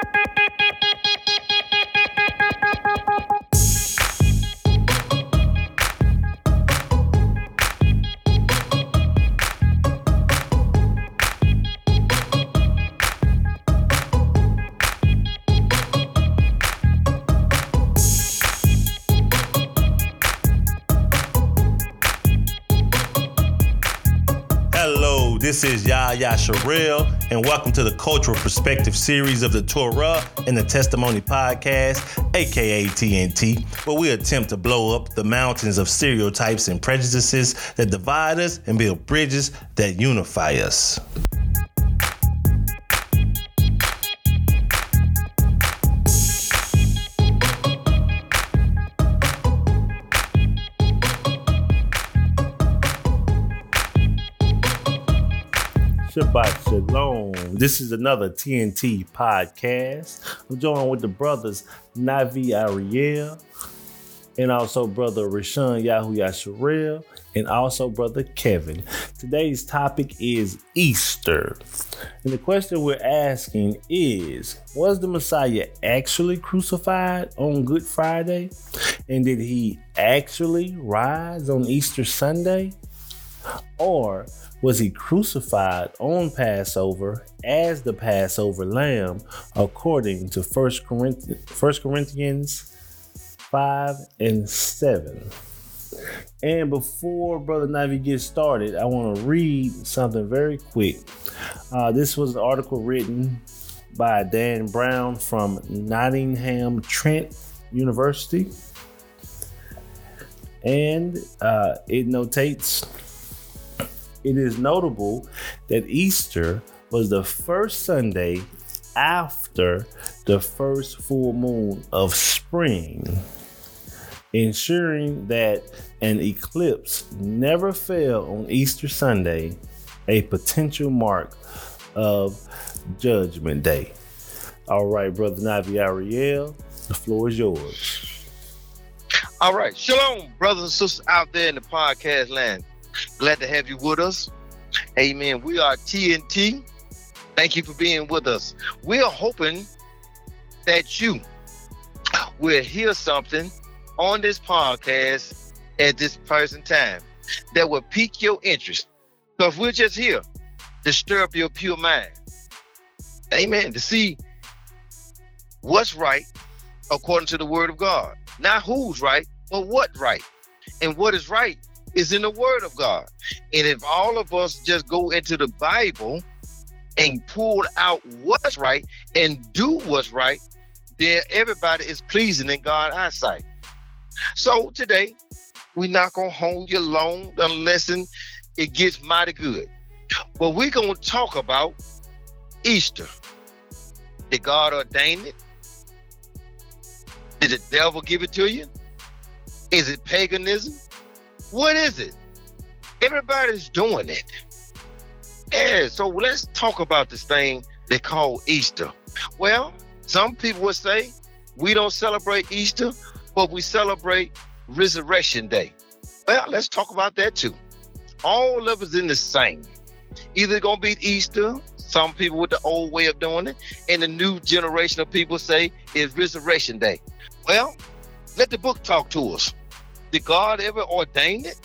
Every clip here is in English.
This is Yahya Sherrill, and welcome to the Cultural Perspective series of the Torah and the Testimony Podcast, aka TNT, where we attempt to blow up the mountains of stereotypes and prejudices that divide us and build bridges that unify us. Shabbat Shalom. This is another TNT podcast. I'm joined with the brothers Navi Ariel and also brother Rashawn Yahu Yasharel and also brother Kevin. Today's topic is Easter. And the question we're asking is Was the Messiah actually crucified on Good Friday? And did he actually rise on Easter Sunday? Or was he crucified on Passover as the Passover lamb, according to 1 Corinthians, 1 Corinthians 5 and 7. And before Brother Navi gets started, I want to read something very quick. Uh, this was an article written by Dan Brown from Nottingham Trent University. And uh, it notates it is notable that Easter was the first Sunday after the first full moon of spring, ensuring that an eclipse never fell on Easter Sunday, a potential mark of Judgment Day. All right, Brother Navi Ariel, the floor is yours. All right. Shalom, brothers and sisters out there in the podcast land. Glad to have you with us. Amen. We are TNT. Thank you for being with us. We are hoping that you will hear something on this podcast at this present time that will pique your interest. Because we're just here to stir up your pure mind. Amen. To see what's right according to the word of God. Not who's right, but what right. And what is right is in the Word of God. And if all of us just go into the Bible and pull out what's right and do what's right, then everybody is pleasing in God's eyesight. So today, we're not going to hold you long unless it gets mighty good. But we're going to talk about Easter. Did God ordain it? Did the devil give it to you? Is it paganism? What is it? Everybody's doing it. Yeah, so let's talk about this thing they call Easter. Well, some people would say we don't celebrate Easter, but we celebrate Resurrection Day. Well, let's talk about that too. All of us in the same. Either gonna be Easter, some people with the old way of doing it, and the new generation of people say is Resurrection Day. Well, let the book talk to us. Did God ever ordain it?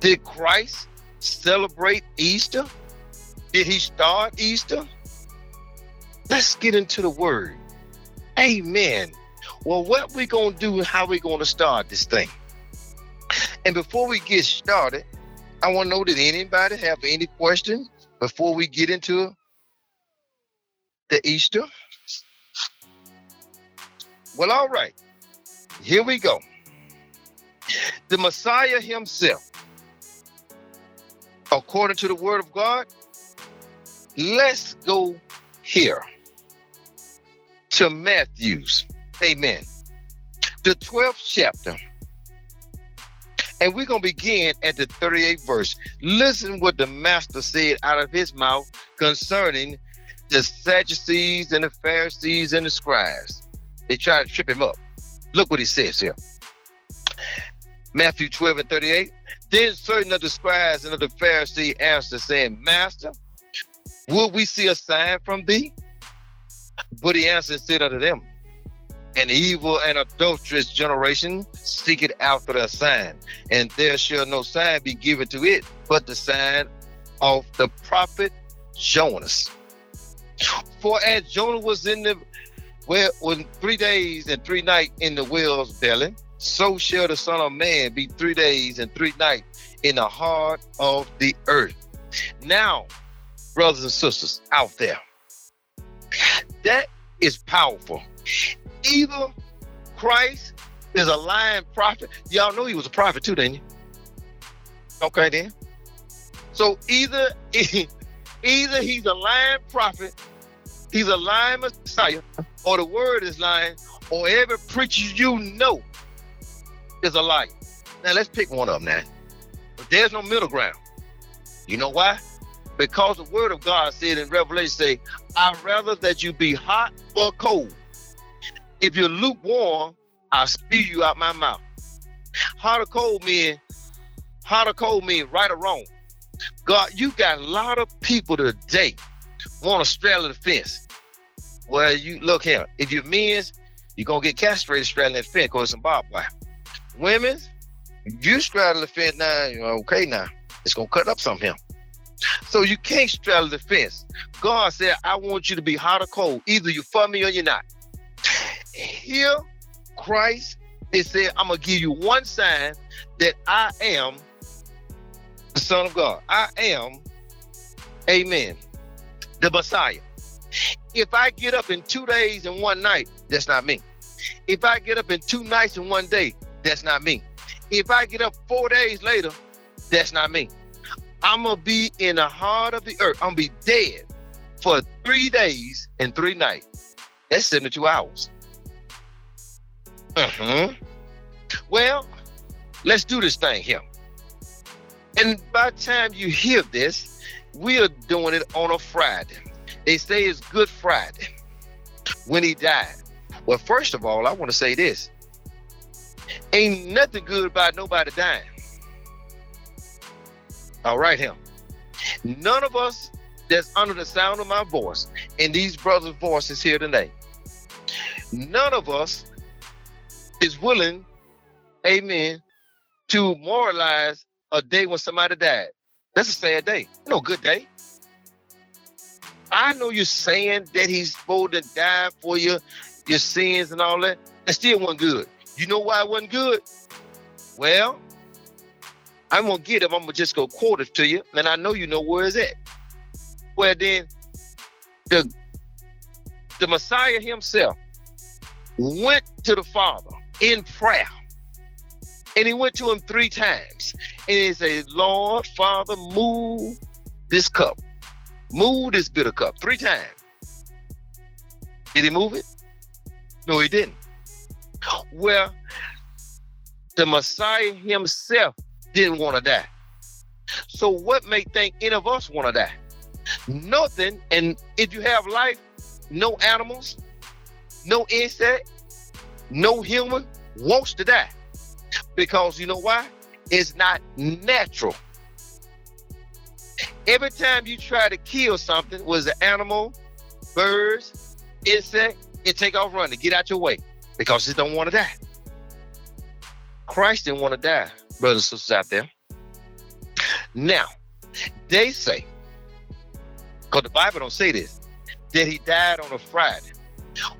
Did Christ celebrate Easter? Did he start Easter? Let's get into the word. Amen. Well, what we gonna do and how we gonna start this thing? And before we get started, I want to know did anybody have any questions before we get into the Easter? Well, all right. Here we go the Messiah himself, according to the word of God, let's go here to Matthew's. Amen. The 12th chapter. And we're going to begin at the 38th verse. Listen what the master said out of his mouth concerning the Sadducees and the Pharisees and the scribes. They tried to trip him up. Look what he says here. Matthew 12 and 38. Then certain of the scribes and of the Pharisees answered, saying, Master, will we see a sign from thee? But he answered and said unto them, An evil and adulterous generation seeketh after a sign, and there shall no sign be given to it, but the sign of the prophet Jonas. For as Jonah was in the well, when three days and three nights in the whale's belly, so shall the Son of Man be three days and three nights in the heart of the earth. Now, brothers and sisters out there, that is powerful. Either Christ is a lying prophet. Y'all know he was a prophet too, didn't you? Okay, then. So either either he's a lying prophet, he's a lying Messiah, or the word is lying, or every preacher you know is a liar. Now let's pick one of them now. But there's no middle ground. You know why? Because the word of God said in Revelation, say, I'd rather that you be hot or cold. If you're lukewarm, I'll spew you out my mouth. Hot or cold mean, hot or cold mean right or wrong. God, you got a lot of people today want to straddle the fence. Well, you look here. If you're men's, you're gonna get castrated straddling that fence because it's some barbed wire. Women's, you straddle the fence now, you're okay now. It's gonna cut up some here. So you can't straddle the fence. God said, I want you to be hot or cold. Either you for me or you're not. Here, Christ is saying, I'm gonna give you one sign that I am the Son of God. I am, amen, the Messiah. If I get up in two days and one night, that's not me. If I get up in two nights and one day, that's not me. If I get up four days later, that's not me. I'm gonna be in the heart of the earth. I'm gonna be dead for three days and three nights. That's 72 hours. Uh-huh. Well, let's do this thing here. And by the time you hear this, we are doing it on a Friday. They say it's Good Friday when he died. Well, first of all, I want to say this. Ain't nothing good about nobody dying. All right, him. None of us that's under the sound of my voice and these brothers' voices here today, none of us is willing, amen, to moralize a day when somebody died. That's a sad day. No good day. I know you're saying that he's supposed to die for you, your sins and all that. That still wasn't good. You know why it wasn't good? Well, I'm gonna get him. I'm gonna just go quote it to you, and I know you know where it's at. Well, then the the Messiah himself went to the Father in prayer. And he went to him three times. And he said, Lord, Father, move this cup. Move this bitter cup three times. Did he move it? No, he didn't. Well, the Messiah himself didn't want to die. So what make think any of us want to die? Nothing. And if you have life, no animals, no insect, no human wants to die. Because you know why? It's not natural. Every time you try to kill something, was an animal, birds, insect, it take off running, get out your way because it don't want to die. Christ didn't want to die, brothers and sisters out there. Now, they say, because the Bible don't say this, that he died on a Friday.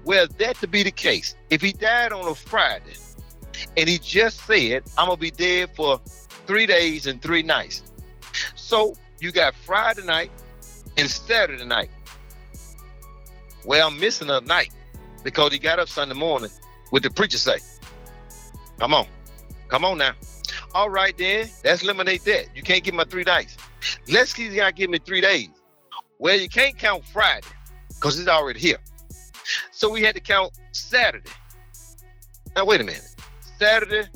Well, that to be the case, if he died on a Friday and he just said, I'm gonna be dead for three days and three nights. So you got Friday night and Saturday night. Well, I'm missing a night because he got up Sunday morning with the preacher say. Come on. Come on now. All right then. Let's eliminate that. You can't give me three days. Let's see y'all give me three days. Well, you can't count Friday because it's already here. So we had to count Saturday. Now wait a minute. Saturday,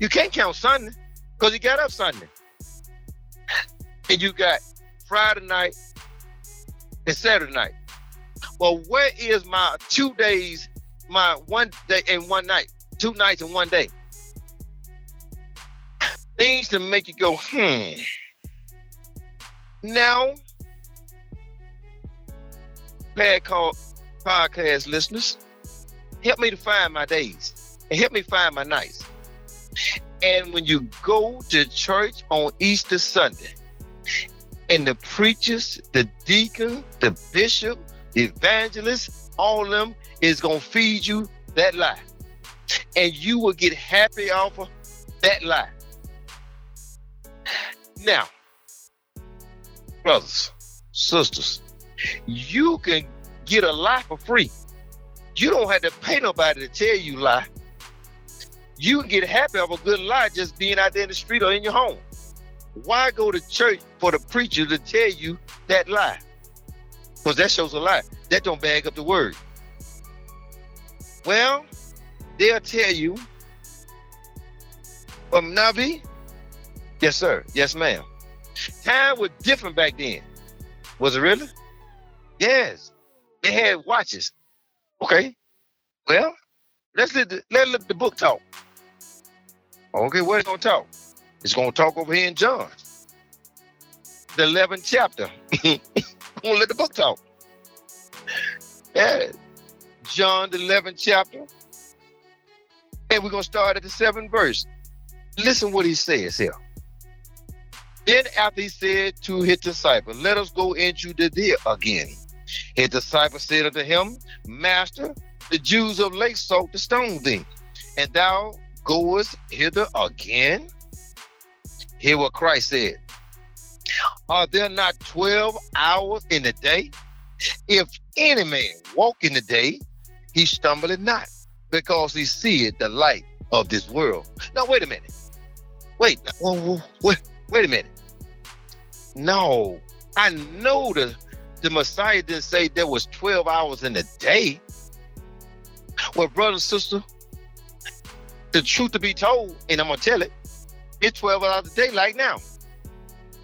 you can't count Sunday because you got up Sunday. And you got Friday night and Saturday night. Well, where is my two days, my one day and one night, two nights and one day? Things to make you go, hmm. Now, pad called podcast listeners, help me to find my days and help me find my nights. And when you go to church on Easter Sunday, and the preachers, the deacon, the bishop, the evangelist, all of them is gonna feed you that lie. And you will get happy off of that lie. Now, brothers, sisters, you can get a lie for free. You don't have to pay nobody to tell you lie. You can get happy of a good lie just being out there in the street or in your home. Why go to church for the preacher to tell you that lie? Because that shows a lie. That don't bag up the word. Well, they'll tell you, um, Navi, yes, sir, yes, ma'am. Time was different back then. Was it really? Yes. They had watches. Okay. Well, let's let the, let the book talk. Okay, what's gonna talk? It's gonna talk over here in John, the 11th chapter. gonna let the book talk. Yeah, John the 11th chapter, and we're gonna start at the seventh verse. Listen what he says here. Then after he said to his disciple, Let us go into Judaea again. His disciple said unto him, Master, the Jews of late sought to stone thee, and thou goest hither again? Hear what Christ said. Are there not 12 hours in the day? If any man walk in the day, he stumbleth not, because he seeth the light of this world. Now, wait a minute. Wait, wait, wait a minute. No, I know the the Messiah didn't say there was 12 hours in a day. Well, brother and sister, the truth to be told, and I'm gonna tell it, it's 12 hours a day like now.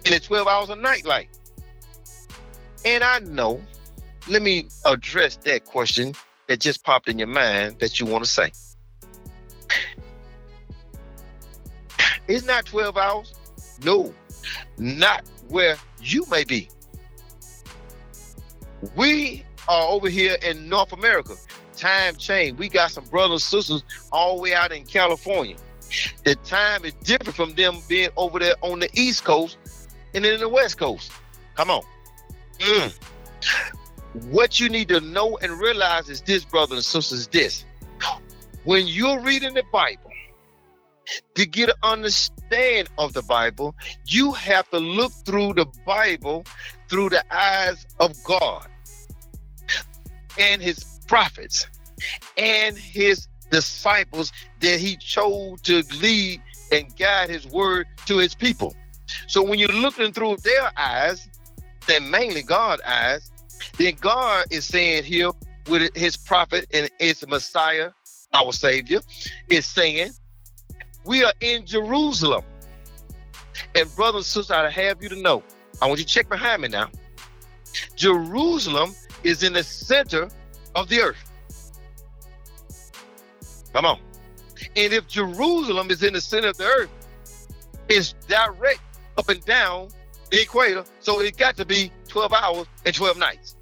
And it's 12 hours a night like. And I know, let me address that question that just popped in your mind that you want to say. It's not 12 hours. No, not where you may be. We are over here in North America. Time change. We got some brothers and sisters all the way out in California. The time is different from them being over there on the East Coast and then in the West Coast. Come on. Mm. What you need to know and realize is this, brothers and sisters, this. When you're reading the Bible, to get an understand of the Bible, you have to look through the Bible through the eyes of God and his prophets and his disciples that he chose to lead and guide his word to his people. So when you're looking through their eyes, then mainly God's eyes, then God is saying here with his prophet and his Messiah, our Savior, is saying, We are in Jerusalem. And brothers and sisters, I have you to know, I want you to check behind me now. Jerusalem is in the center of the earth. Come on. And if Jerusalem is in the center of the earth, it's direct up and down the equator. So it got to be 12 hours and 12 nights.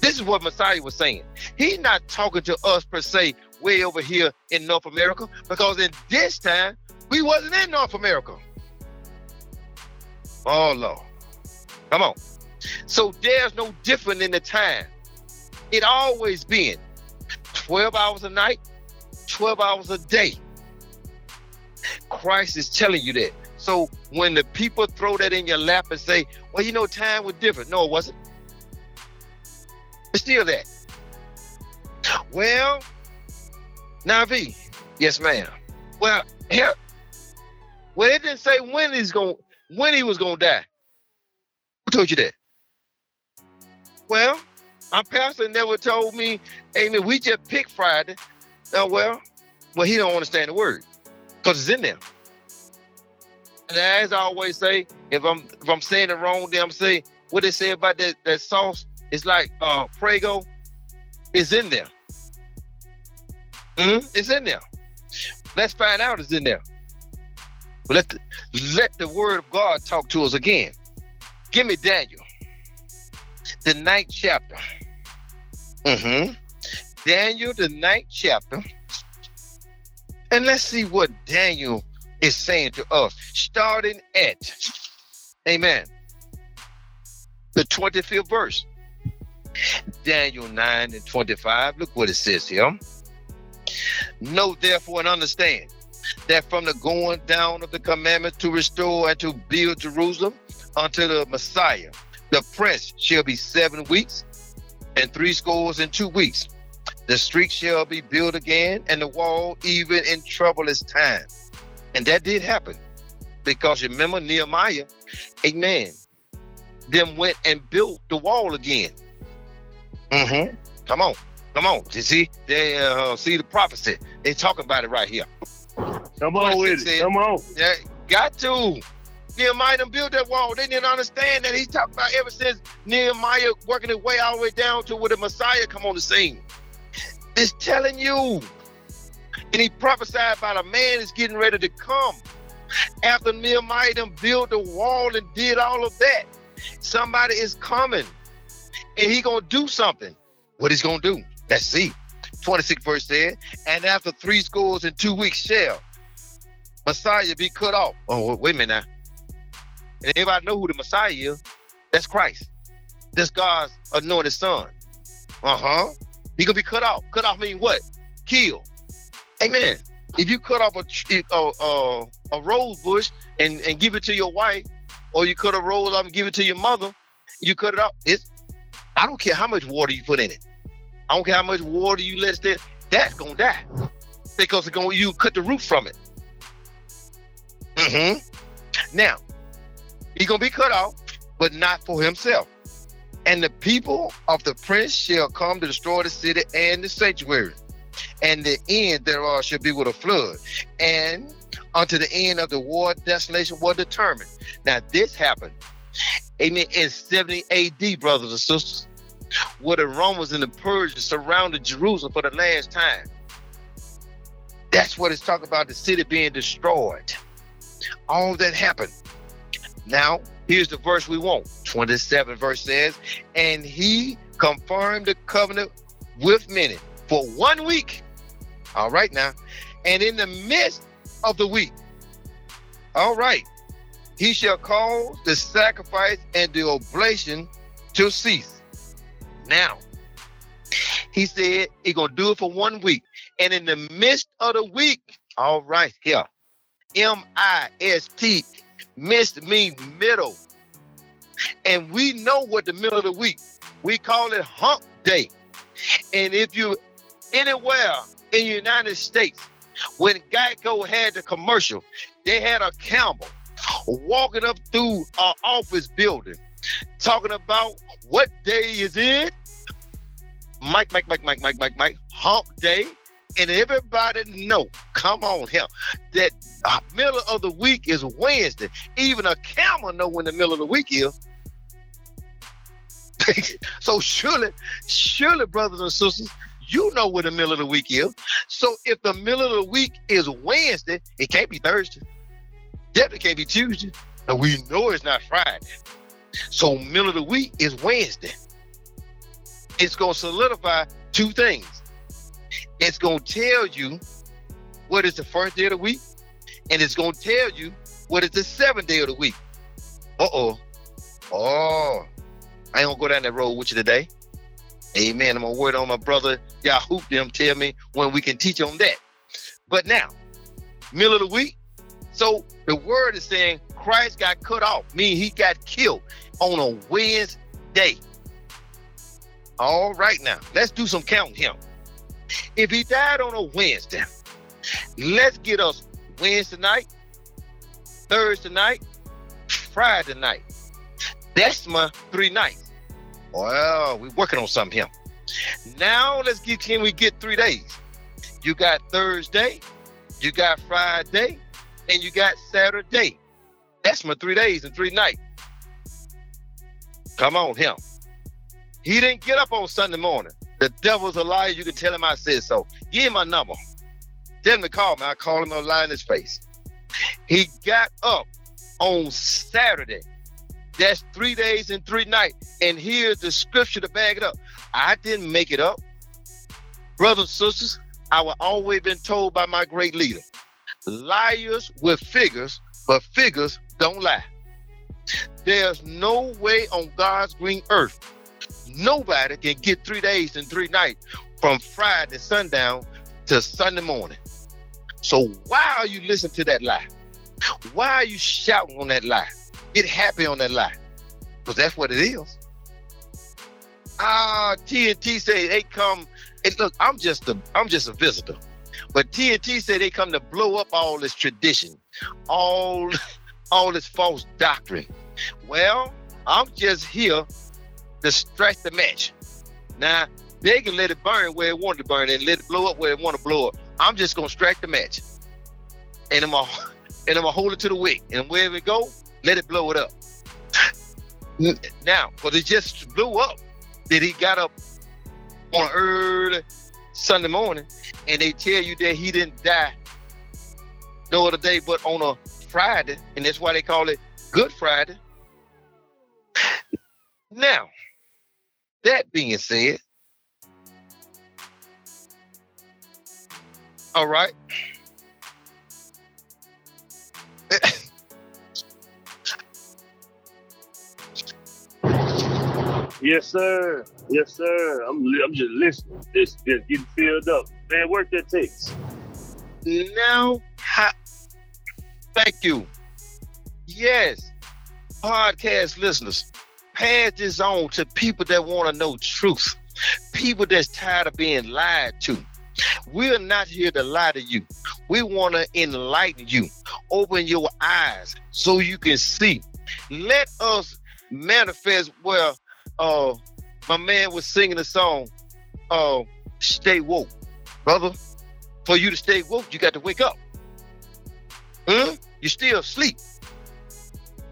This is what Messiah was saying. He's not talking to us per se way over here in North America, because in this time, we wasn't in North America. Oh Lord. Come on. So there's no different in the time. It always been 12 hours a night, 12 hours a day. Christ is telling you that. So when the people throw that in your lap and say, well, you know, time was different. No, it wasn't. It's still that. Well, Navi, yes, ma'am. Well, here, well, it didn't say when he's going when he was gonna die. Who told you that? Well, our pastor never told me, Amen. We just picked Friday. Oh well, well, he don't understand the word. Because it's in there. And as I always say, if I'm if I'm saying it wrong, then I'm saying what they say about that, that sauce is like uh Prego is in there. Mm-hmm. It's in there. Let's find out it's in there. Let the, let the word of God talk to us again. Give me Daniel, the ninth chapter. Mm-hmm. Daniel, the ninth chapter. And let's see what Daniel is saying to us, starting at, amen, the 25th verse. Daniel 9 and 25. Look what it says here. Know therefore and understand that from the going down of the commandment to restore and to build Jerusalem unto the Messiah, the prince shall be seven weeks and three scores and two weeks. The street shall be built again, and the wall even in troublous time. And that did happen. Because remember Nehemiah, amen, them went and built the wall again. Mm-hmm. Come on. Come on. You see? They uh, see the prophecy. They talk about it right here. Come on with it. Come on. Yeah, got to. Nehemiah done built that wall. They didn't understand that he's talking about ever since Nehemiah working his way all the way down to where the Messiah come on the scene. It's telling you. And he prophesied about a man is getting ready to come. After Nehemiah done built the wall and did all of that, somebody is coming. And he gonna do something. What he's gonna do? Let's see. 26 verse said, and after three scores and two weeks shall Messiah be cut off. Oh, wait a minute now. And everybody know who the Messiah is. That's Christ. That's God's anointed son. Uh-huh. He gonna be cut off. Cut off mean what? Kill. Amen. If you cut off a a, a, a rose bush and, and give it to your wife, or you cut a rose off and give it to your mother, you cut it off. It's I don't care how much water you put in it. I don't care how much water you let it. That's gonna die because it's gonna you cut the root from it. Mm-hmm. Now, He's gonna be cut off, but not for himself. And the people of the prince shall come to destroy the city and the sanctuary. And the end thereof shall be with a flood. And unto the end of the war, desolation was determined. Now, this happened, amen, in 70 AD, brothers and sisters, where the Romans and the Persians surrounded Jerusalem for the last time. That's what it's talking about the city being destroyed. All that happened. Now, here's the verse we want. 27 verse says, And he confirmed the covenant with many for one week. All right, now. And in the midst of the week, all right, he shall cause the sacrifice and the oblation to cease. Now, he said he's going to do it for one week. And in the midst of the week, all right, here, M I S T Missed means middle. And we know what the middle of the week. We call it hump day. And if you anywhere in the United States, when Geico had the commercial, they had a camel walking up through our office building, talking about what day is it. Mike, Mike, Mike, Mike, Mike, Mike, Mike, hump day and everybody know, come on here, that middle of the week is Wednesday. Even a camel know when the middle of the week is. so surely, surely, brothers and sisters, you know what the middle of the week is. So if the middle of the week is Wednesday, it can't be Thursday. Definitely can't be Tuesday. And we know it's not Friday. So middle of the week is Wednesday. It's gonna solidify two things it's to tell you what is the first day of the week, and it's to tell you what is the seventh day of the week. Uh oh. Oh, I ain't gonna go down that road with you today. Amen. I'm gonna word on my brother Yahu them tell me when we can teach on that. But now, middle of the week. So the word is saying Christ got cut off, meaning he got killed on a Wednesday. All right, now let's do some counting here. If he died on a Wednesday, let's get us Wednesday night, Thursday night, Friday night. That's my three nights. Well, we're working on something here. Now let's get can we get three days? You got Thursday, you got Friday, and you got Saturday. That's my three days and three nights. Come on, him. He didn't get up on Sunday morning. The devil's a liar. You can tell him I said so. Give him my number. Tell him to call me. I call him a lie in his face. He got up on Saturday. That's three days and three nights. And here's the scripture to back it up. I didn't make it up. Brothers and sisters, I was always been told by my great leader, liars with figures, but figures don't lie. There's no way on God's green earth nobody can get three days and three nights from Friday sundown to Sunday morning. So why are you listening to that lie? Why are you shouting on that lie? Get happy on that lie. Because that's what it is. Ah, TNT say they come and look, I'm just a I'm just a visitor. But TNT said they come to blow up all this tradition, all all this false doctrine. Well, I'm just here to strike the match. Now they can let it burn where it wanted to burn and let it blow up where it want to blow up. I'm just gonna strike the match, and I'm gonna and I'm gonna hold it to the wick, and wherever it go, let it blow it up. Now, but it just blew up. That he got up on early Sunday morning, and they tell you that he didn't die no other day but on a Friday, and that's why they call it Good Friday. Now, that being said, all right. Yes, sir. Yes, sir. I'm I'm just listening. Just, just getting filled up. Man, work that takes. Now, ha- thank you. Yes, podcast listeners, pass this on to people that want to know truth, people that's tired of being lied to. We're not here to lie to you. We want to enlighten you, open your eyes so you can see. Let us manifest where uh my man was singing a song, uh, stay woke. Brother, for you to stay woke, you got to wake up. Huh? You still asleep.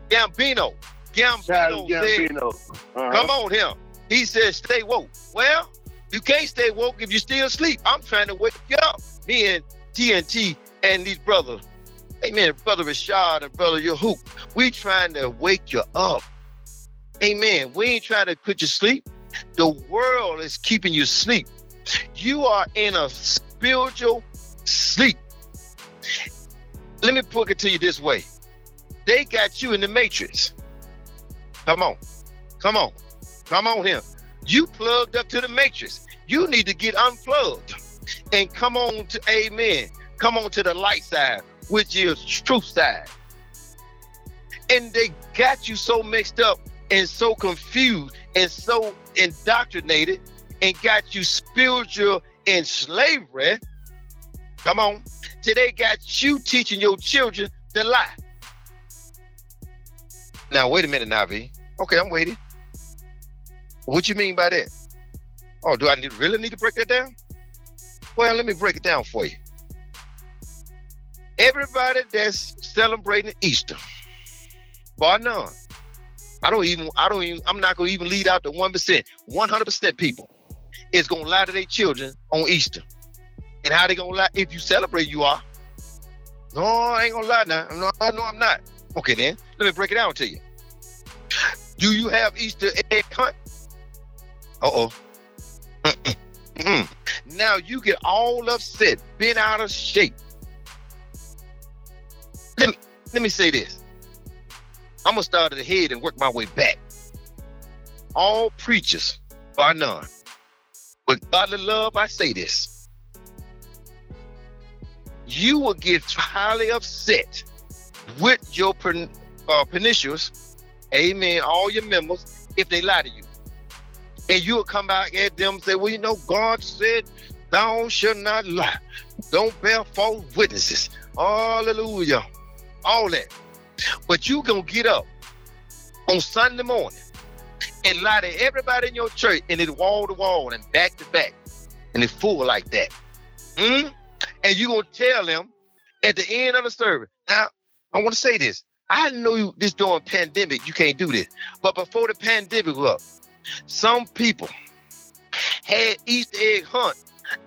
Gambino. Gambino, said, Gambino. Uh-huh. Come on here. He said, stay woke. Well, you can't stay woke if you still asleep. I'm trying to wake you up. Me and TNT and these brothers. Amen. Brother Rashad and brother Yahook. We trying to wake you up. Amen. We ain't trying to put you sleep. The world is keeping you sleep. You are in a spiritual sleep. Let me put it to you this way. They got you in the matrix. Come on. Come on. Come on here. You plugged up to the matrix. You need to get unplugged and come on to amen. Come on to the light side, which is truth side. And they got you so mixed up and so confused and so indoctrinated and got you spiritual in slavery. Come on. Today got you teaching your children to lie. Now wait a minute, Navi. Okay, I'm waiting. What you mean by that? Oh, do I need, really need to break that down? Well, let me break it down for you. Everybody that's celebrating Easter, bar none. I don't even, I don't even, I'm not gonna even lead out the 1%. 100% people is gonna lie to their children on Easter. And how they gonna lie? If you celebrate, you are. No, I ain't gonna lie now. No, no, I'm not. Okay, then let me break it down to you. Do you have Easter egg hunt? Uh oh. now you get all upset, bent out of shape. Let me, let me say this. I'm gonna start at the head and work my way back. All preachers are none. With godly love, I say this. You will get highly upset with your pen, uh, pernicious, amen, all your members, if they lie to you. And you will come back at them and say, well, you know, God said, thou shalt not lie. Don't bear false witnesses. Hallelujah. All that. But you gonna get up on Sunday morning and lie to everybody in your church and it's wall to wall and back to back. And it's full like that. Hmm? And you gonna tell them at the end of the service. Now, I want to say this. I know this during pandemic, you can't do this. But before the pandemic up, some people had Easter egg hunt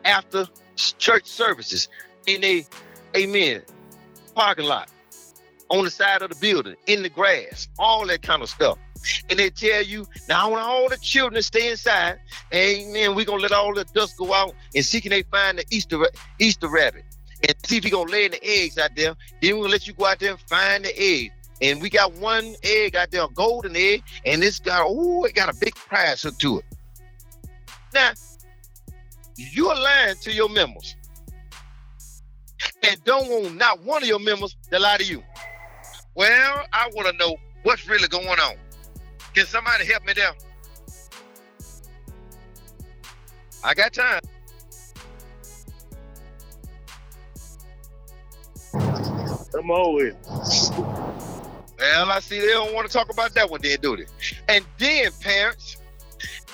after church services in a amen parking lot on the side of the building, in the grass, all that kind of stuff. And they tell you, now I want all the children to stay inside. Amen. We're gonna let all the dust go out and see can they find the Easter Easter rabbit. And see if he gonna lay in the eggs out there. Then we're gonna let you go out there and find the eggs. And we got one egg out there, a golden egg, and it's got oh, it got a big prize to it. Now, you're lying to your members. And don't want not one of your members to lie to you. Well, I want to know what's really going on. Can somebody help me there? I got time. Come on with. Well, I see they don't want to talk about that one, then, do they? And then, parents.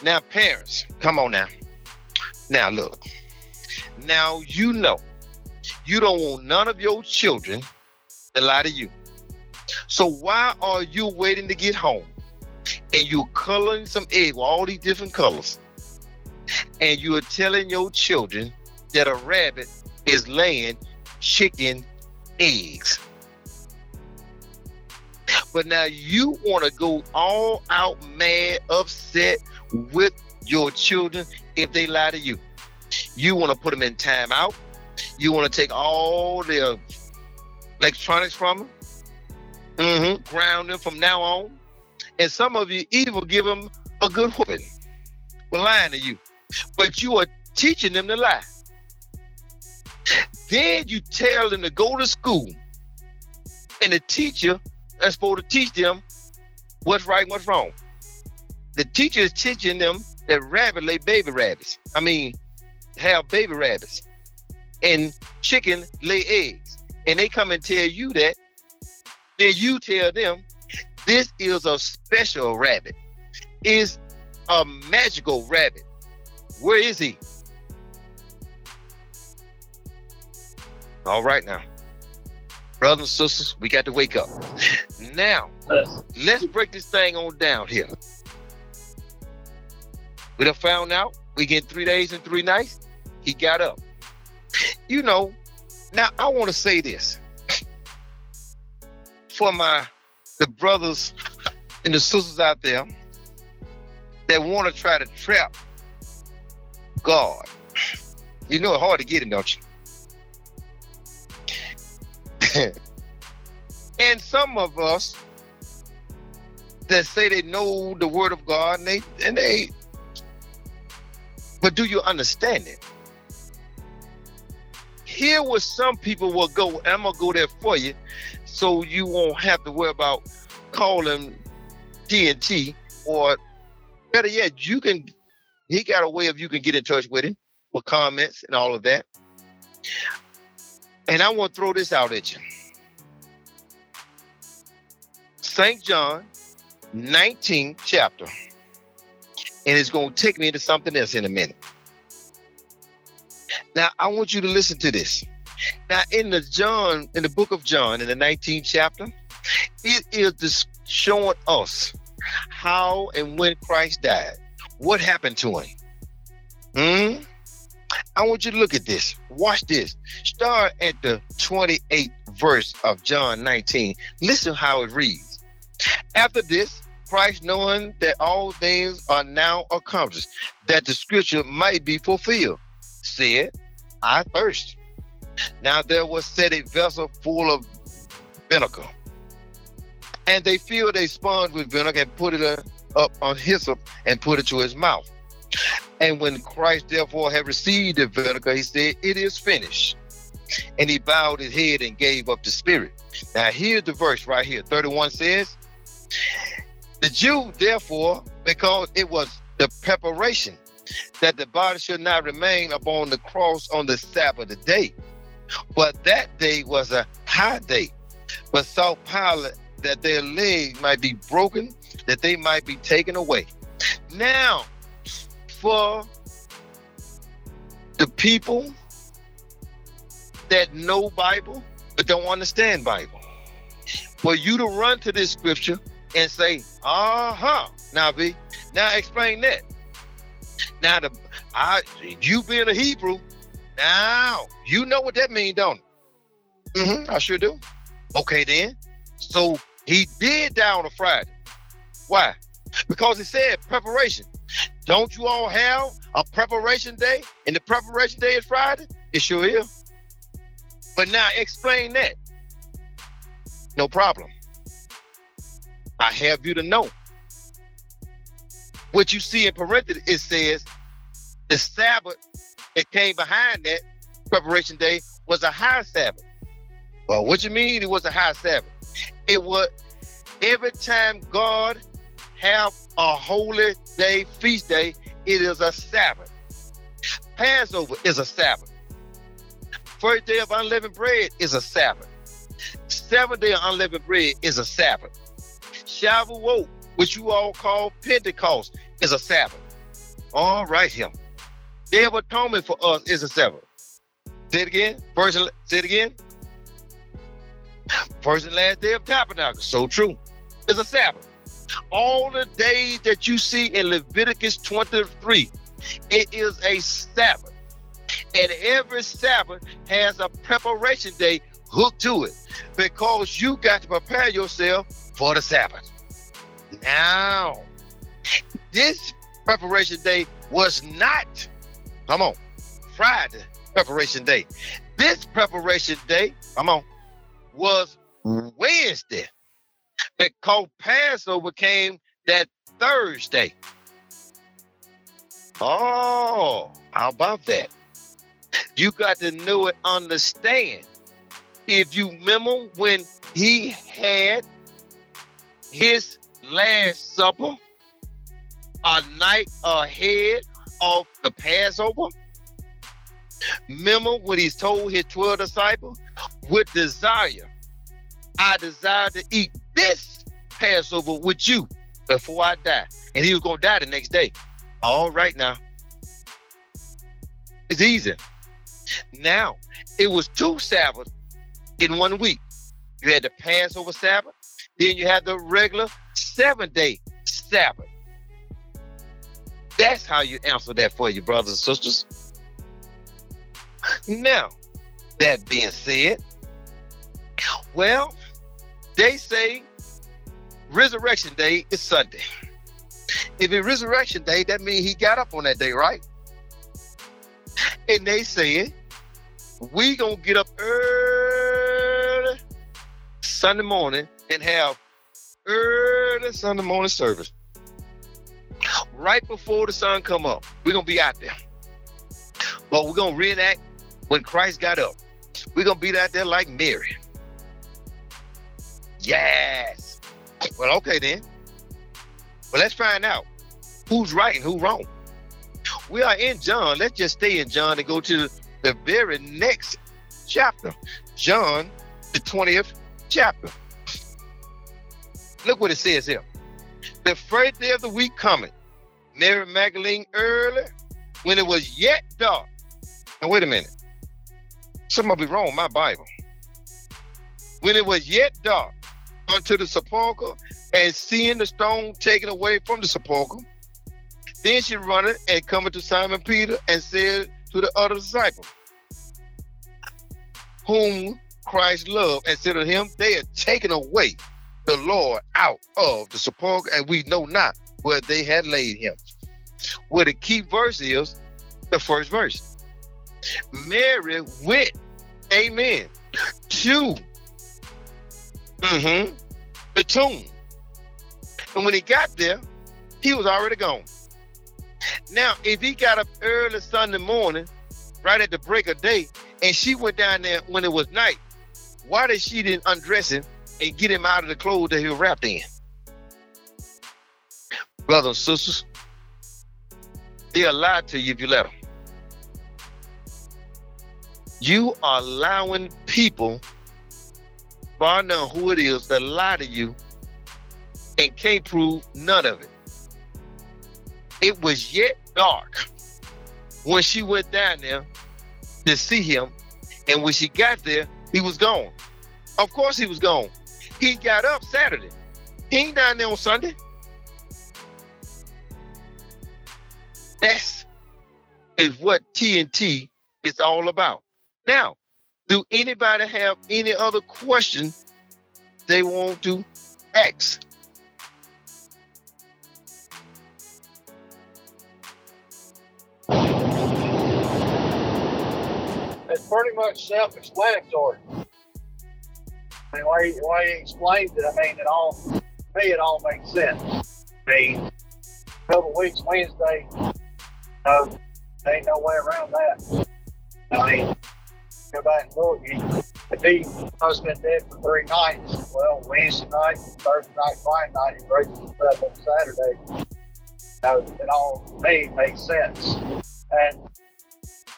Now, parents, come on now. Now, look. Now, you know, you don't want none of your children to lie to you. So, why are you waiting to get home and you're coloring some egg with all these different colors? And you're telling your children that a rabbit is laying chicken eggs. But now you want to go all out mad, upset with your children if they lie to you. You want to put them in timeout. You want to take all their electronics from them, mm-hmm, ground them from now on. And some of you even give them a good whooping for lying to you. But you are teaching them to lie. Then you tell them to go to school. And the teacher is supposed to teach them what's right and what's wrong. The teacher is teaching them that rabbit lay baby rabbits. I mean, have baby rabbits. And chicken lay eggs. And they come and tell you that. Then you tell them this is a special rabbit. Is a magical rabbit. Where is he? All right now. Brothers and sisters, we got to wake up. Now, let's break this thing on down here. We done found out we get three days and three nights. He got up. You know, now I want to say this for my the brothers and the sisters out there that want to try to trap God. You know it's hard to get him, don't you? and some of us that say they know the word of God and they and they but do you understand it? Here where some people will go, I'm gonna go there for you, so you won't have to worry about calling TNT or better yet, you can he got a way of you can get in touch with him with comments and all of that. And I want to throw this out at you. St. John, 19th chapter. And it's going to take me into something else in a minute. Now, I want you to listen to this. Now, in the John, in the book of John, in the 19th chapter, it is showing us how and when Christ died. What happened to him? Hmm? I want you to look at this. Watch this. Start at the 28th verse of John 19. Listen how it reads. After this, Christ, knowing that all things are now accomplished, that the scripture might be fulfilled, said, I thirst. Now there was set a vessel full of vinegar. And they filled a sponge with vinegar and put it uh, up on hyssop and put it to his mouth. And when Christ therefore had received the vinegar, he said, It is finished. And he bowed his head and gave up the spirit. Now, here's the verse right here 31 says, The Jew, therefore, because it was the preparation that the body should not remain upon the cross on the Sabbath day, but that day was a high day, but saw Pilate that their legs might be broken, that they might be taken away. Now, for the people that know Bible but don't understand Bible. For you to run to this scripture and say, uh-huh, now B, now explain that. Now the I you being a Hebrew, now you know what that means, don't it? Mm-hmm, I sure do. Okay then. So he did die on a Friday. Why? Because it said preparation. Don't you all have a preparation day? And the preparation day is Friday? It sure is. But now explain that. No problem. I have you to know. What you see in parentheses, it says the Sabbath that came behind that preparation day was a high Sabbath. Well, what you mean it was a high Sabbath? It was every time God have a holy day, feast day, it is a Sabbath. Passover is a Sabbath. First day of unleavened bread is a Sabbath. Seventh day of unleavened bread is a Sabbath. Shavuot, which you all call Pentecost, is a Sabbath. All right, here. Day of Atonement for us is a Sabbath. Say it again. First, say it again. First and last day of Tabernacle, so true, is a Sabbath. All the days that you see in Leviticus 23, it is a Sabbath. And every Sabbath has a preparation day hooked to it because you got to prepare yourself for the Sabbath. Now, this preparation day was not, come on, Friday preparation day. This preparation day, come on, was Wednesday because Passover came that Thursday. Oh, how about that? You got to know it, understand. If you remember when he had his last supper a night ahead of the Passover, remember when he's told his 12 disciples, with desire, I desire to eat this Passover with you before I die. And he was going to die the next day. All right now. It's easy. Now, it was two Sabbaths in one week. You had the Passover Sabbath, then you had the regular seven day Sabbath. That's how you answer that for you, brothers and sisters. Now, that being said, well, they say Resurrection Day is Sunday. If it's Resurrection Day, that means he got up on that day, right? And they said, we gonna get up early Sunday morning and have early Sunday morning service. Right before the sun come up, we're gonna be out there. But we're gonna reenact when Christ got up. We're gonna be out there like Mary. Yes. Well, okay then. Well, let's find out who's right and who's wrong. We are in John. Let's just stay in John and go to the very next chapter. John, the 20th chapter. Look what it says here. The first day of the week coming, Mary Magdalene early, when it was yet dark. Now, wait a minute. Something be wrong with my Bible. When it was yet dark, unto the sepulchre and seeing the stone taken away from the sepulchre. Then she runneth and cometh to Simon Peter and said to the other disciple, whom Christ loved, and said to him, They had taken away the Lord out of the sepulchre, and we know not where they had laid him. Where the key verse is the first verse. Mary went, amen, to mm-hmm, the tomb. And when he got there, he was already gone. Now, if he got up early Sunday morning, right at the break of day, and she went down there when it was night, why did she didn't undress him and get him out of the clothes that he was wrapped in? Brothers and sisters, they'll lie to you if you let them. You are allowing people, find out who it is, that lie to you and can't prove none of it. It was yet dark when she went down there to see him. And when she got there, he was gone. Of course, he was gone. He got up Saturday. He ain't down there on Sunday. That's is what TNT is all about. Now, do anybody have any other question they want to ask? It's pretty much self-explanatory. I mean, why, why he explained it, I mean, it all, to me, it all makes sense. I mean, a couple weeks, Wednesday, uh, there ain't no way around that. I mean, go back and look, if he must been dead for three nights, well, Wednesday night, Thursday night, Friday night, he raises himself on Saturday. Now, it all, to me, makes sense. And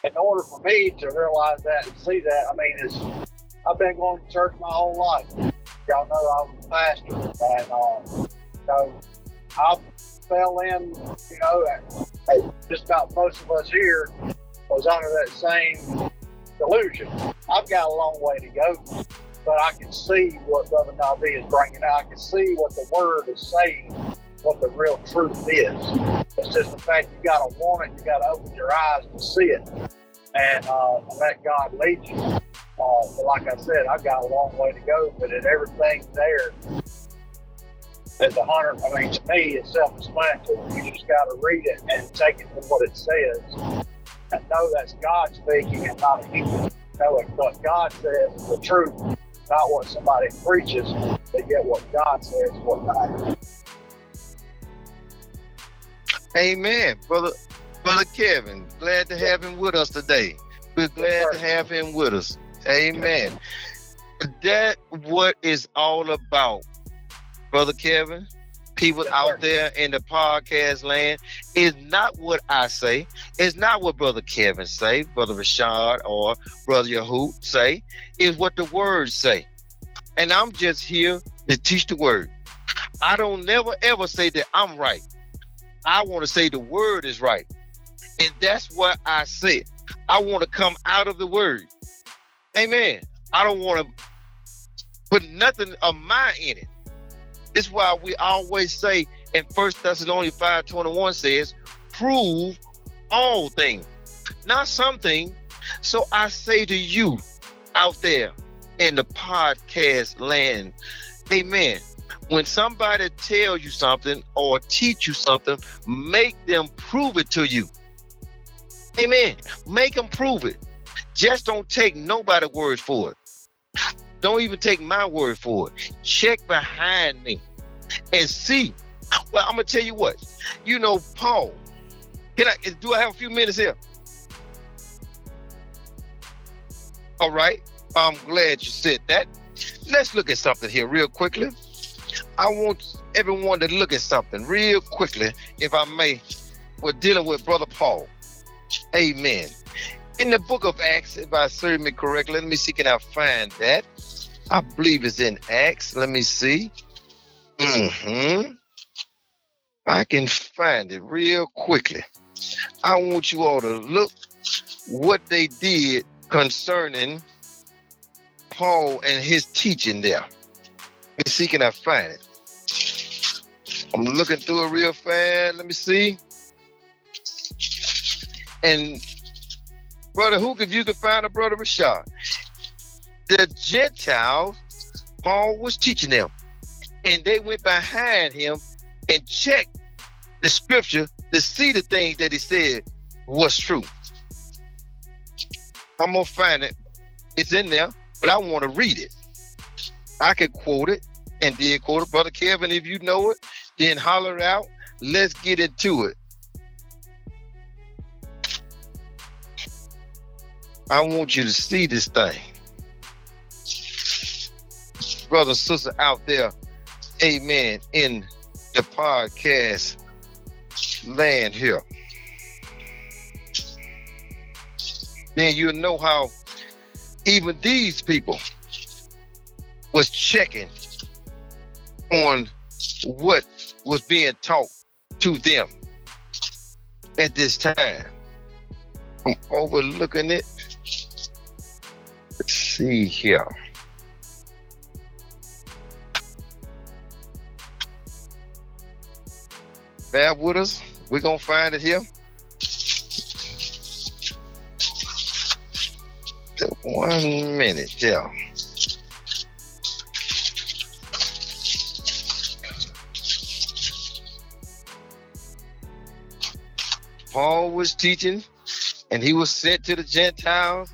in order for me to realize that and see that, I mean, it's, I've been going to church my whole life. Y'all know I was a pastor, and uh, so I fell in, you know, just about most of us here was under that same delusion. I've got a long way to go, but I can see what Brother Navi is bringing out. I can see what the Word is saying, what the real truth is. It's just the fact you got to want it, you got to open your eyes to see it, and uh, let God lead you. Uh, but like I said, I've got a long way to go, but it, everything's there. As a hunter, I mean, to me, it's self-explanatory. You just got to read it and take it for what it says and know that's God speaking and not a human. Know what God says is the truth, not what somebody preaches, but yet what God says is what matters. Amen, brother. Brother Kevin, glad to have him with us today. We're glad to have him with us. Amen. That what is all about, brother Kevin. People Yes, out sir. there in the podcast land is not what I say. It's not what brother Kevin say, brother Rashad or brother Yahu say. Is what the words say. And I'm just here to teach the word. I don't never ever say that I'm right. I want to say the word is right. And that's what I said. I want to come out of the word. Amen. I don't want to put nothing of mine in it. Is why we always say in First Thessalonians 5:21 says, prove all things, not something. So I say to you out there in the podcast land, amen. When somebody tell you something or teach you something, make them prove it to you. Amen. Make them prove it. Just don't take nobody's word for it. Don't even take my word for it. Check behind me and see. Well, I'm gonna tell you what. You know, Paul. Can I do I have a few minutes here? All right. I'm glad you said that. Let's look at something here real quickly. I want everyone to look at something real quickly, if I may. We're dealing with Brother Paul. Amen. In the book of Acts, if I serve me correctly, let me see, can I find that? I believe it's in Acts. Let me see. Hmm I can find it real quickly. I want you all to look what they did concerning Paul and his teaching there. Let me see, can I find it? I'm looking through it real fast. Let me see. And brother who if you could find a brother Rashad, the Gentiles, Paul was teaching them, and they went behind him and checked the scripture to see the things that he said was true. I'm gonna find it. It's in there, but I want to read it. I could quote it and then quote it, brother Kevin. If you know it, then holler out. Let's get into it. I want you to see this thing. Brother and sister out there, amen, in the podcast land here. Then you'll know how even these people was checking on what was being taught to them at this time. I'm overlooking it. Let's see here. Bear with us. We're gonna find it here. One minute, yeah. Paul was teaching, and he was sent to the Gentiles.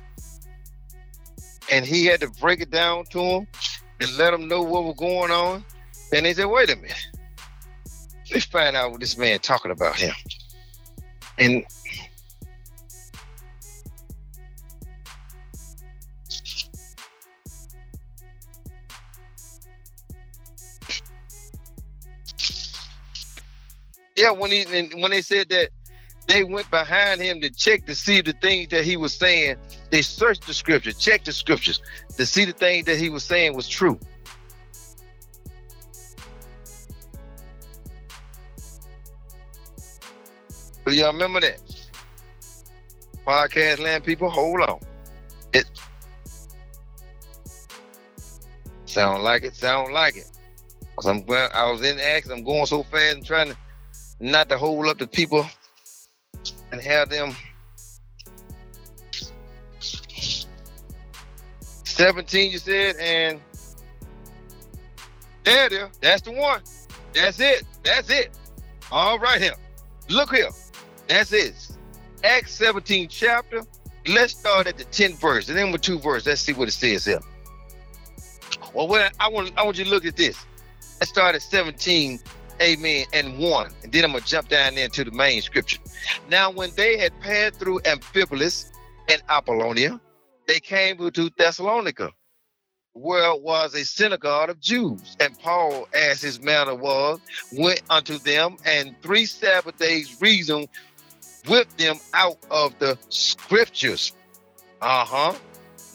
and he had to break it down to them and let them know what was going on. And they said, wait a minute. Let's find out what this man talking about him. And yeah, when he when they said that they went behind him to check to see the things that he was saying. They searched the scripture, checked the scriptures to see the things that he was saying was true. Do y'all remember that? Podcast land people, hold on. It sound like it, sound like it. Cause I'm I was in Acts, I'm going so fast and trying to not to hold up the people and have them 17 you said and there it is that's the one that's it that's it all right here look here that's it acts 17 chapter let's start at the 10th verse and then with two verse let's see what it says here well what i want i want you to look at this let's start at 17 amen, and one. And then I'm to jump down into the main scripture. Now, when they had passed through Amphipolis and Apollonia, they came to Thessalonica, where was a synagogue of Jews. And Paul, as his manner was, went unto them, and three Sabbath days reasoned with them out of the scriptures. Uh huh.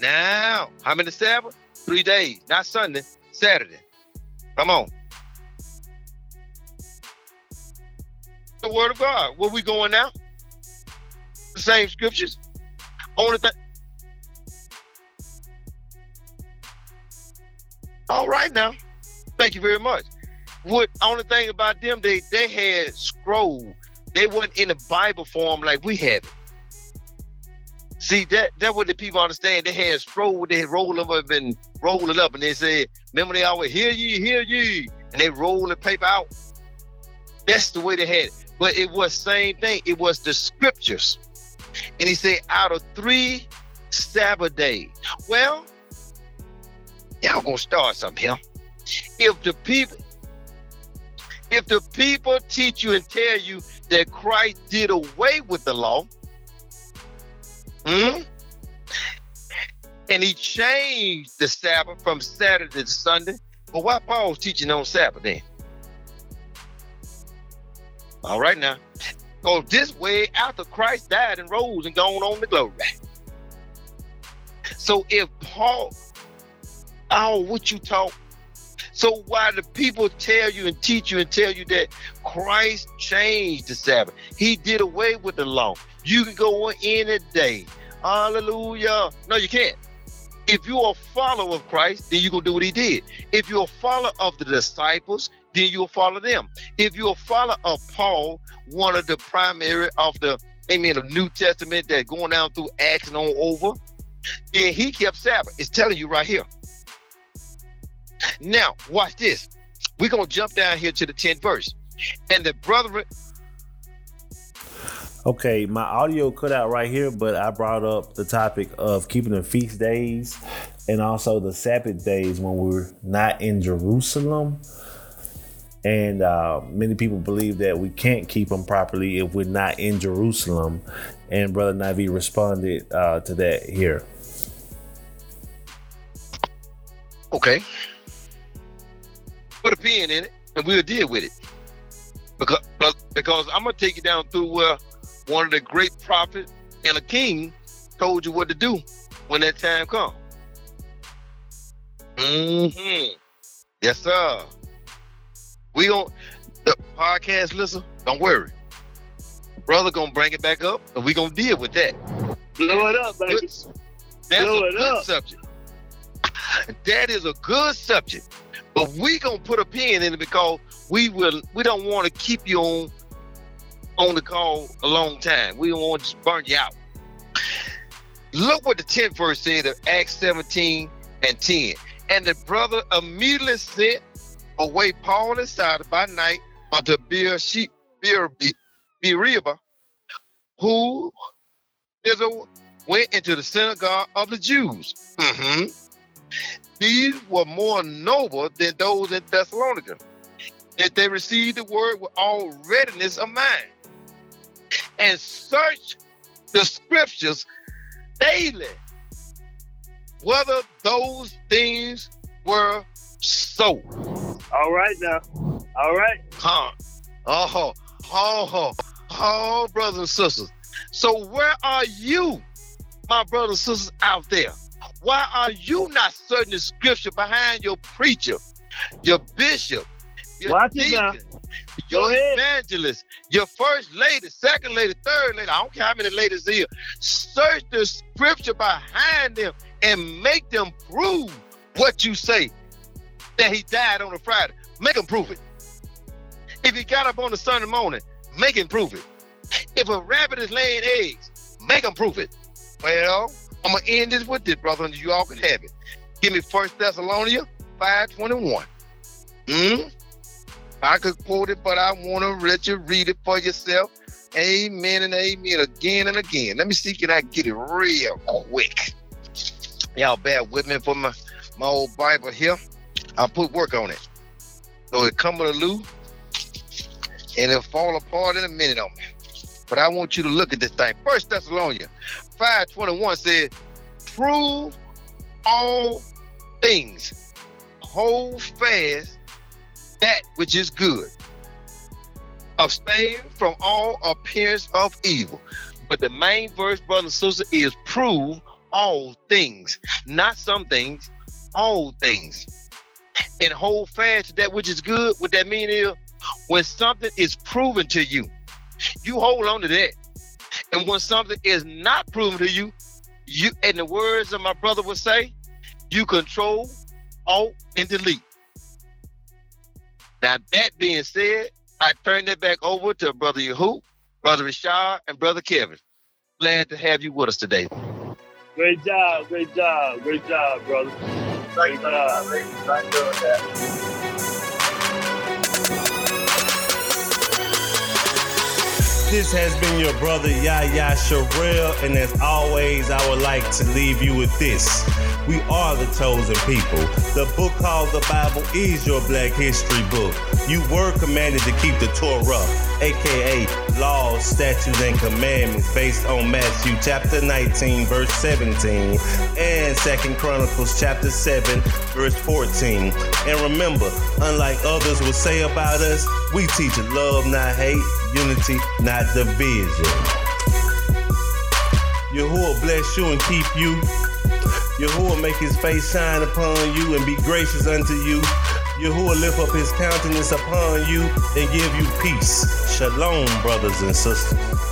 Now, how many Sabbath? Three days, not Sunday, Saturday. Come on. the word of God. Where we going now? The same scriptures. Only thing. All right now. Thank you very much. What only thing about them, they they had scroll. They weren't in the Bible form like we have. See that that what the people understand. They had scroll, they roll them up and roll it up, and they said, "Remember they always hear ye, hear ye," and they roll the paper out. That's the way they had it. But it was same thing. It was the scriptures. And he said, out of three Sabbath days. Well, y'all gonna start something here. If the people if the people teach you and tell you that Christ did away with the law, hmm, and he changed the Sabbath from Saturday to Sunday, well, why Paul's teaching on Sabbath then? All right now. Go this way after Christ died and rose and gone on the glory. So if Paul, oh, what you talk? So why the people tell you and teach you and tell you that Christ changed the Sabbath? He did away with the law. You can go on any day. Hallelujah. No, you can't. If you're a follower of Christ, then you're going to do what he did. If you're a follower of the disciples, then you'll follow them. If you're a follower of Paul, one of the primary of the amen of New Testament that going down through Acts and on over, then he kept Sabbath. It's telling you right here. Now, watch this. We're gonna jump down here to the 10th verse. And the brother Okay, my audio cut out right here, but I brought up the topic of keeping the feast days and also the Sabbath days when we're not in Jerusalem. And uh, many people believe that we can't keep them properly if we're not in Jerusalem. And Brother Navi responded uh, to that here. Okay. Put a pin in it and we'll deal with it. Because, because I'm going to take you down through where one of the great prophets and a king told you what to do when that time comes. Mm-hmm. Yes, sir. We don't the podcast listen, don't worry. Brother gonna bring it back up and we gonna deal with that. Blow it up, baby. That's Blow a it good up. subject. That is a good subject. But we gonna put a pin in it because we will we don't want to keep you on on the call a long time. We don't want to just burn you out. Look what the 10th verse said of Acts 17 and 10. And the brother immediately sent away Paul and Silas by night unto Beersheba, Beersheba, who is a went into the synagogue of the Jews. hmm These were more noble than those in Thessalonica, that they received the word with all readiness of mind, and searched the scriptures daily, whether those things were so. All right now. All right. Huh. Oh, oh, oh, oh, brothers and sisters. So where are you, my brothers and sisters out there? Why are you not searching the scripture behind your preacher, your bishop, your Watch deacon, your evangelist, your first lady, second lady, third lady? I don't care how many ladies here. Search the scripture behind them and make them prove what you say that he died on a Friday. Make them prove it. If he got up on the Sunday morning, make him prove it. If a rabbit is laying eggs, make him prove it. Well, I'm gonna end this with this, brother, and you all can have it. Give me First Thessalonians 5:21. Hmm? I could quote it, but I want to let you read it for yourself. Amen and amen again and again. Let me see, can I get it real quick? Y'all bear with me for my, my old Bible here. I'll put work on it. So it come with a loo and it'll fall apart in a minute on me. But I want you to look at this thing. First Thessalonians 5:21 said, prove all things, hold fast that which is good. Abstain from all appearance of evil. But the main verse, brother and sister, is prove all things, not some things, all things. And hold fast to that which is good. What that mean is when something is proven to you, you hold on to that. And when something is not proven to you, you in the words of my brother would say, you control, alt, and delete. Now that being said, I turn it back over to Brother Yahu, Brother Rashad, and Brother Kevin. Glad to have you with us today. Great job. Great job. Great job, brother. Great job. Thank you for that. This has been your brother Yaya Sherrill, and as always, I would like to leave you with this. We are the chosen people. The book called the Bible is your black history book. You were commanded to keep the Torah, aka laws, statutes, and commandments based on Matthew chapter 19, verse 17, and Second Chronicles chapter 7, verse 14. And remember, unlike others will say about us, we teach love, not hate, unity, not division. Yahuwah bless you and keep you. Yahuwah make his face shine upon you and be gracious unto you. Yahuwah lift up his countenance upon you and give you peace. Shalom, brothers and sisters.